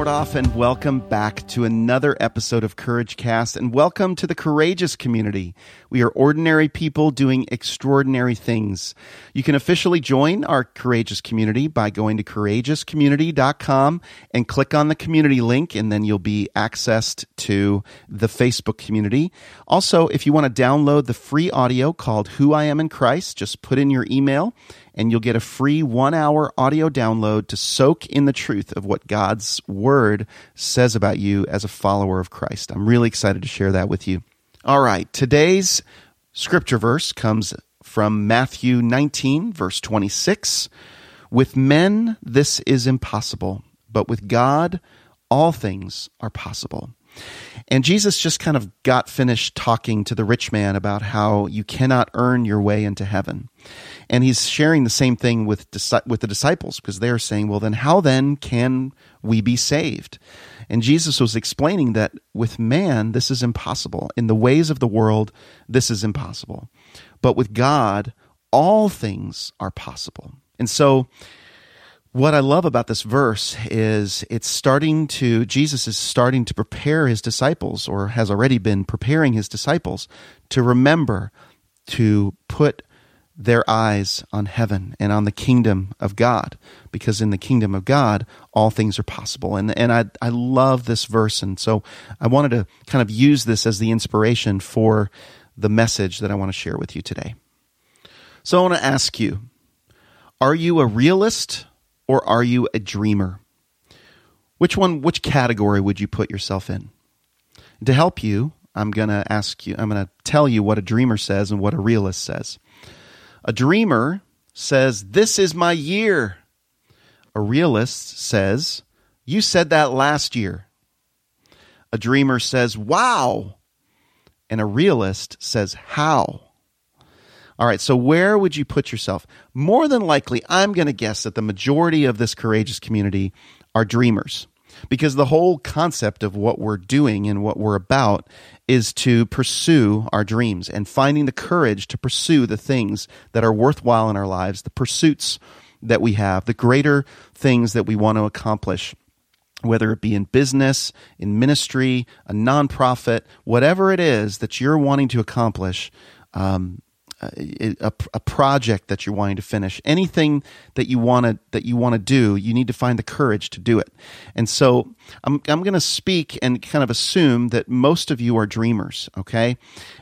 Eric Nordoff, and welcome back to another episode of Courage Cast, and welcome to the Courageous community. We are ordinary people doing extraordinary things. You can officially join our Courageous community by going to courageouscommunity.com and click on the community link, and then you'll be accessed to the Facebook community. Also, if you want to download the free audio called Who I Am in Christ, just put in your email and you'll get a free one hour audio download to soak in the truth of what God's word says about you as a follower of Christ. I'm really excited to share that with you. All right, today's scripture verse comes from Matthew 19, verse 26. With men, this is impossible, but with God, all things are possible. And Jesus just kind of got finished talking to the rich man about how you cannot earn your way into heaven. And he's sharing the same thing with with the disciples because they're saying, "Well, then how then can we be saved?" And Jesus was explaining that with man this is impossible. In the ways of the world, this is impossible. But with God, all things are possible. And so what I love about this verse is it's starting to, Jesus is starting to prepare his disciples, or has already been preparing his disciples, to remember to put their eyes on heaven and on the kingdom of God, because in the kingdom of God, all things are possible. And, and I, I love this verse. And so I wanted to kind of use this as the inspiration for the message that I want to share with you today. So I want to ask you Are you a realist or are you a dreamer? Which one, which category would you put yourself in? To help you, I'm going to ask you, I'm going to tell you what a dreamer says and what a realist says. A dreamer says, This is my year. A realist says, You said that last year. A dreamer says, Wow. And a realist says, How? All right, so where would you put yourself? More than likely, I'm going to guess that the majority of this courageous community are dreamers because the whole concept of what we're doing and what we're about is to pursue our dreams and finding the courage to pursue the things that are worthwhile in our lives, the pursuits that we have, the greater things that we want to accomplish whether it be in business, in ministry, a nonprofit, whatever it is that you're wanting to accomplish, um, a, a project that you're wanting to finish, anything that you want to that you want to do, you need to find the courage to do it. And so I'm I'm going to speak and kind of assume that most of you are dreamers, okay?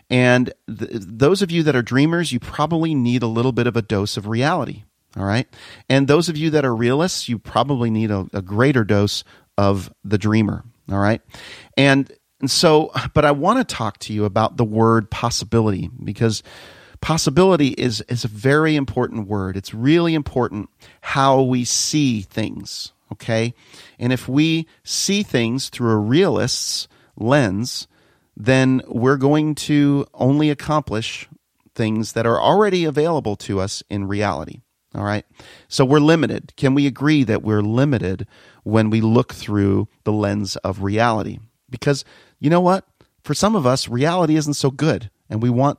And th- those of you that are dreamers, you probably need a little bit of a dose of reality, all right? And those of you that are realists, you probably need a, a greater dose of the dreamer, all right? And and so, but I want to talk to you about the word possibility because Possibility is, is a very important word. It's really important how we see things, okay? And if we see things through a realist's lens, then we're going to only accomplish things that are already available to us in reality. All right. So we're limited. Can we agree that we're limited when we look through the lens of reality? Because you know what? For some of us, reality isn't so good, and we want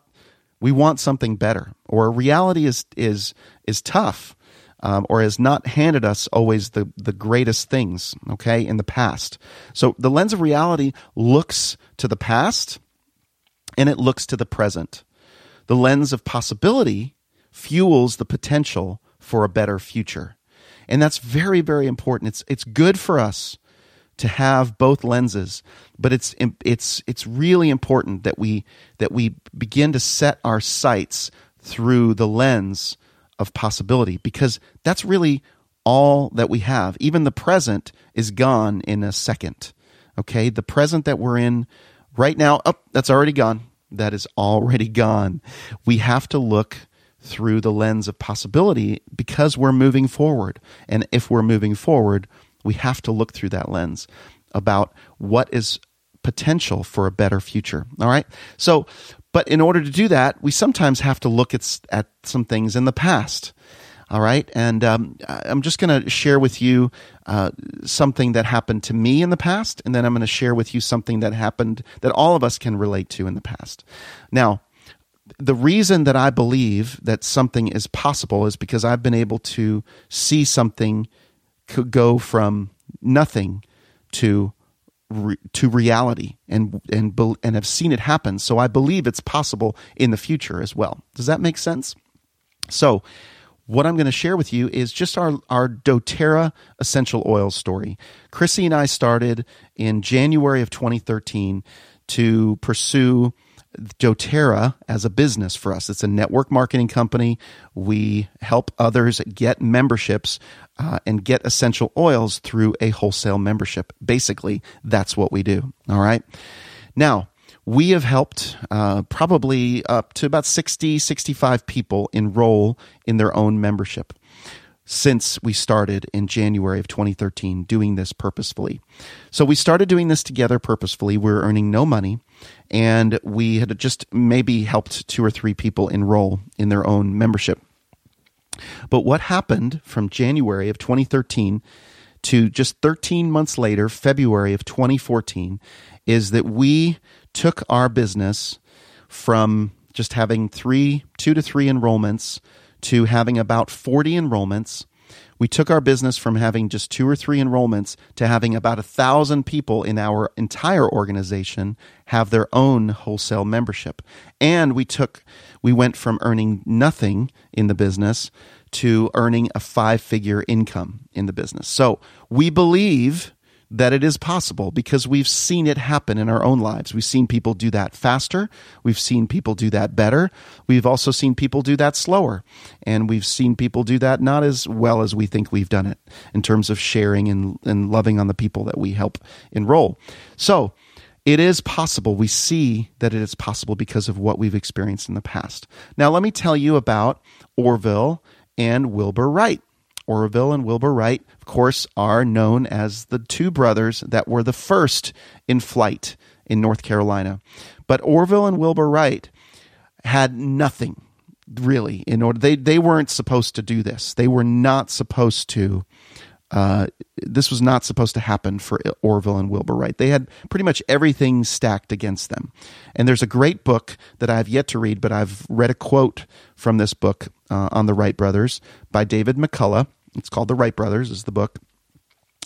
we want something better, or reality is is is tough, um, or has not handed us always the the greatest things. Okay, in the past, so the lens of reality looks to the past, and it looks to the present. The lens of possibility fuels the potential for a better future, and that's very very important. It's it's good for us to have both lenses but it's it's it's really important that we that we begin to set our sights through the lens of possibility because that's really all that we have. Even the present is gone in a second okay? The present that we're in right now oh that's already gone. That is already gone. We have to look through the lens of possibility because we're moving forward. And if we're moving forward we have to look through that lens about what is potential for a better future. All right. So But in order to do that, we sometimes have to look at, at some things in the past. All right. And um, I'm just going to share with you uh, something that happened to me in the past. And then I'm going to share with you something that happened that all of us can relate to in the past. Now, the reason that I believe that something is possible is because I've been able to see something go from nothing to re- to reality and and and have seen it happen. So I believe it's possible in the future as well. Does that make sense? So what I'm going to share with you is just our, our doTERRA essential oil story. Chrissy and I started in January of 2013 to pursue doTERRA as a business for us. It's a network marketing company. We help others get memberships uh, and get essential oils through a wholesale membership. Basically, that's what we do. All right. Now, we have helped uh, probably up to about 60, 65 people enroll in their own membership since we started in January of 2013 doing this purposefully. So we started doing this together purposefully. We are earning no money and we had just maybe helped two or three people enroll in their own membership. But what happened from January of 2013 to just 13 months later, February of 2014, is that we took our business from just having three, two to three enrollments to having about 40 enrollments. We took our business from having just two or three enrollments to having about a thousand people in our entire organization have their own wholesale membership. And we took, we went from earning nothing in the business to earning a five figure income in the business. So we believe that it is possible because we've seen it happen in our own lives. We've seen people do that faster. We've seen people do that better. We've also seen people do that slower. And we've seen people do that not as well as we think we've done it in terms of sharing and, and loving on the people that we help enroll. So, it is possible. We see that it is possible because of what we've experienced in the past. Now, let me tell you about Orville and Wilbur Wright. Orville and Wilbur Wright, of course, are known as the two brothers that were the first in flight in North Carolina. But Orville and Wilbur Wright had nothing really in order they they weren't supposed to do this. They were not supposed to uh, this was not supposed to happen for Orville and Wilbur Wright. They had pretty much everything stacked against them. And there's a great book that I've yet to read, but I've read a quote from this book uh, on the Wright brothers by David McCullough. It's called The Wright Brothers, is the book.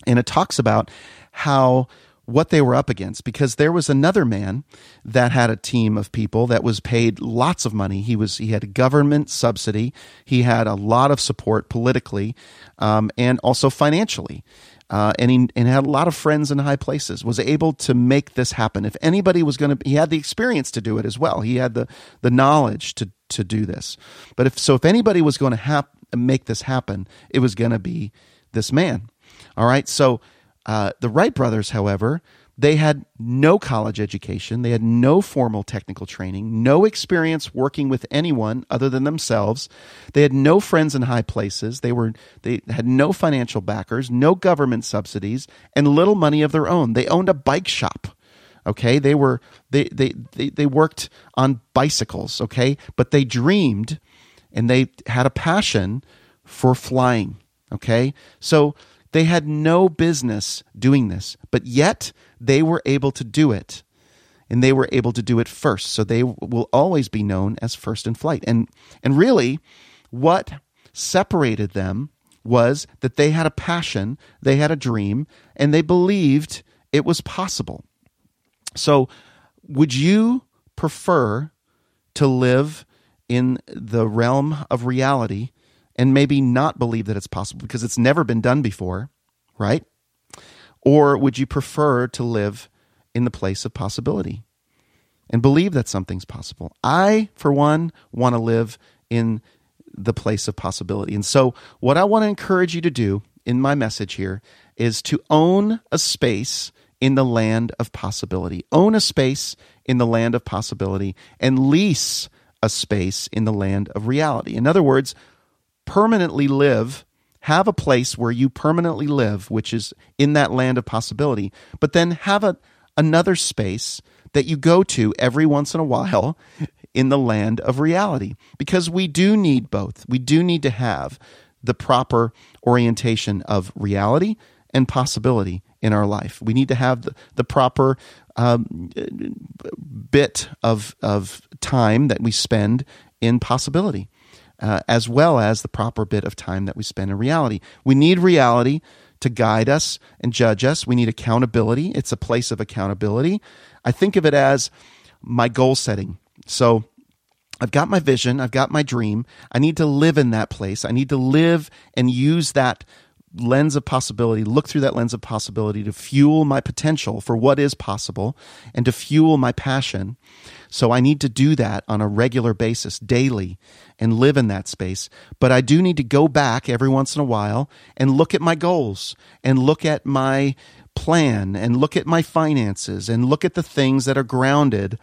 And it talks about how what they were up against because there was another man that had a team of people that was paid lots of money. He was he had a government subsidy. He had a lot of support politically um, and also financially. Uh, and he and had a lot of friends in high places. Was able to make this happen. If anybody was going to, he had the experience to do it as well. He had the the knowledge to to do this. But if so, if anybody was going to have make this happen, it was going to be this man. All right. So uh, the Wright brothers, however, they had no college education. They had no formal technical training, no experience working with anyone other than themselves. They had no friends in high places. They were they had no financial backers, no government subsidies, and little money of their own. They owned a bike shop. Okay, they were they they they, they worked on bicycles. Okay, but they dreamed and they had a passion for flying. Okay? So they had no business doing this, but yet they were able to do it. And they were able to do it first. So they will always be known as first in flight. And and really what separated them was that they had a passion, they had a dream, and they believed it was possible. So would you prefer to live in the realm of reality and maybe not believe that it's possible because it's never been done before, right? Or would you prefer to live in the place of possibility and believe that something's possible? I, for one, want to live in the place of possibility. And so, what I want to encourage you to do in my message here is to own a space in the land of possibility. Own a space in the land of possibility and lease a space in the land of reality. In other words, permanently live, have a place where you permanently live, which is in that land of possibility, but then have a, another space that you go to every once in a while in the land of reality because we do need both. We do need to have the proper orientation of reality and possibility in our life. We need to have the, the proper um, bit of, of time that we spend in possibility, uh, as well as the proper bit of time that we spend in reality. We need reality to guide us and judge us. We need accountability. It's a place of accountability. I think of it as my goal setting. So I've got my vision, I've got my dream. I need to live in that place. I need to live and use that lens of possibility, look through that lens of possibility to fuel my potential for what is possible and to fuel my passion. So I need to do that on a regular basis, daily, and live in that space. But I do need to go back every once in a while and look at my goals and look at my plan and look at my finances and look at the things that are grounded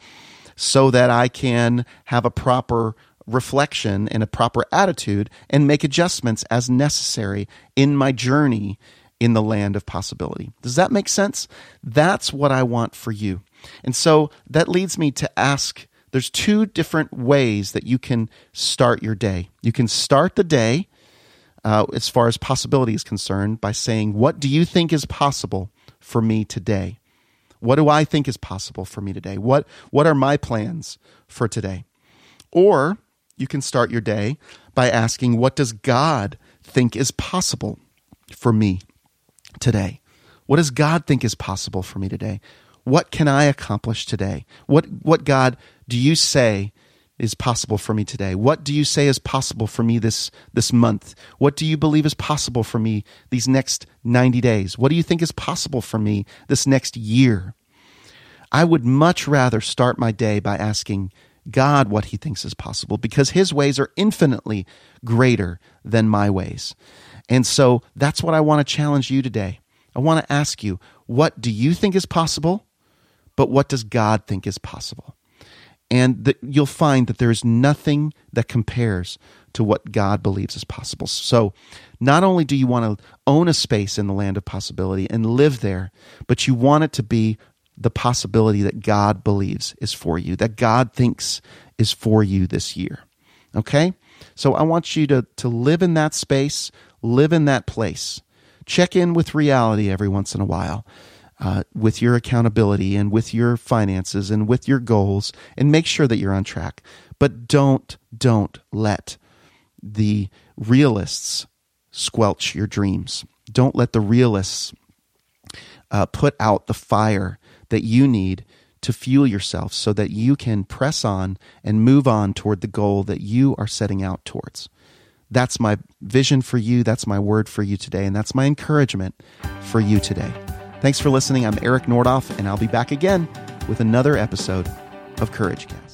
so that I can have a proper reflection and a proper attitude and make adjustments as necessary in my journey in the land of possibility. Does that make sense? That's what I want for you. And so that leads me to ask there's two different ways that you can start your day. You can start the day uh, as far as possibility is concerned by saying, What do you think is possible for me today? What do I think is possible for me today? What, what are my plans for today? Or you can start your day by asking, What does God think is possible for me today? What does God think is possible for me today? What can I accomplish today? What, what God do you say is possible for me today? What do you say is possible for me this, this month? What do you believe is possible for me these next 90 days? What do you think is possible for me this next year? I would much rather start my day by asking God what he thinks is possible because his ways are infinitely greater than my ways. And so that's what I want to challenge you today. I want to ask you, what do you think is possible? But what does God think is possible? And that you'll find that there is nothing that compares to what God believes is possible. So, not only do you want to own a space in the land of possibility and live there, but you want it to be the possibility that God believes is for you, that God thinks is for you this year. Okay? So I want you to, to live in that space, live in that place. Check in with reality every once in a while. Uh, with your accountability and with your finances and with your goals and make sure that you're on track. But don't, don't let the realists squelch your dreams. Don't let the realists uh, put out the fire that you need to fuel yourself so that you can press on and move on toward the goal that you are setting out towards. That's my vision for you. That's my word for you today. And that's my encouragement for you today. Thanks for listening. I'm Eric Nordoff, and I'll be back again with another episode of Courage Cast.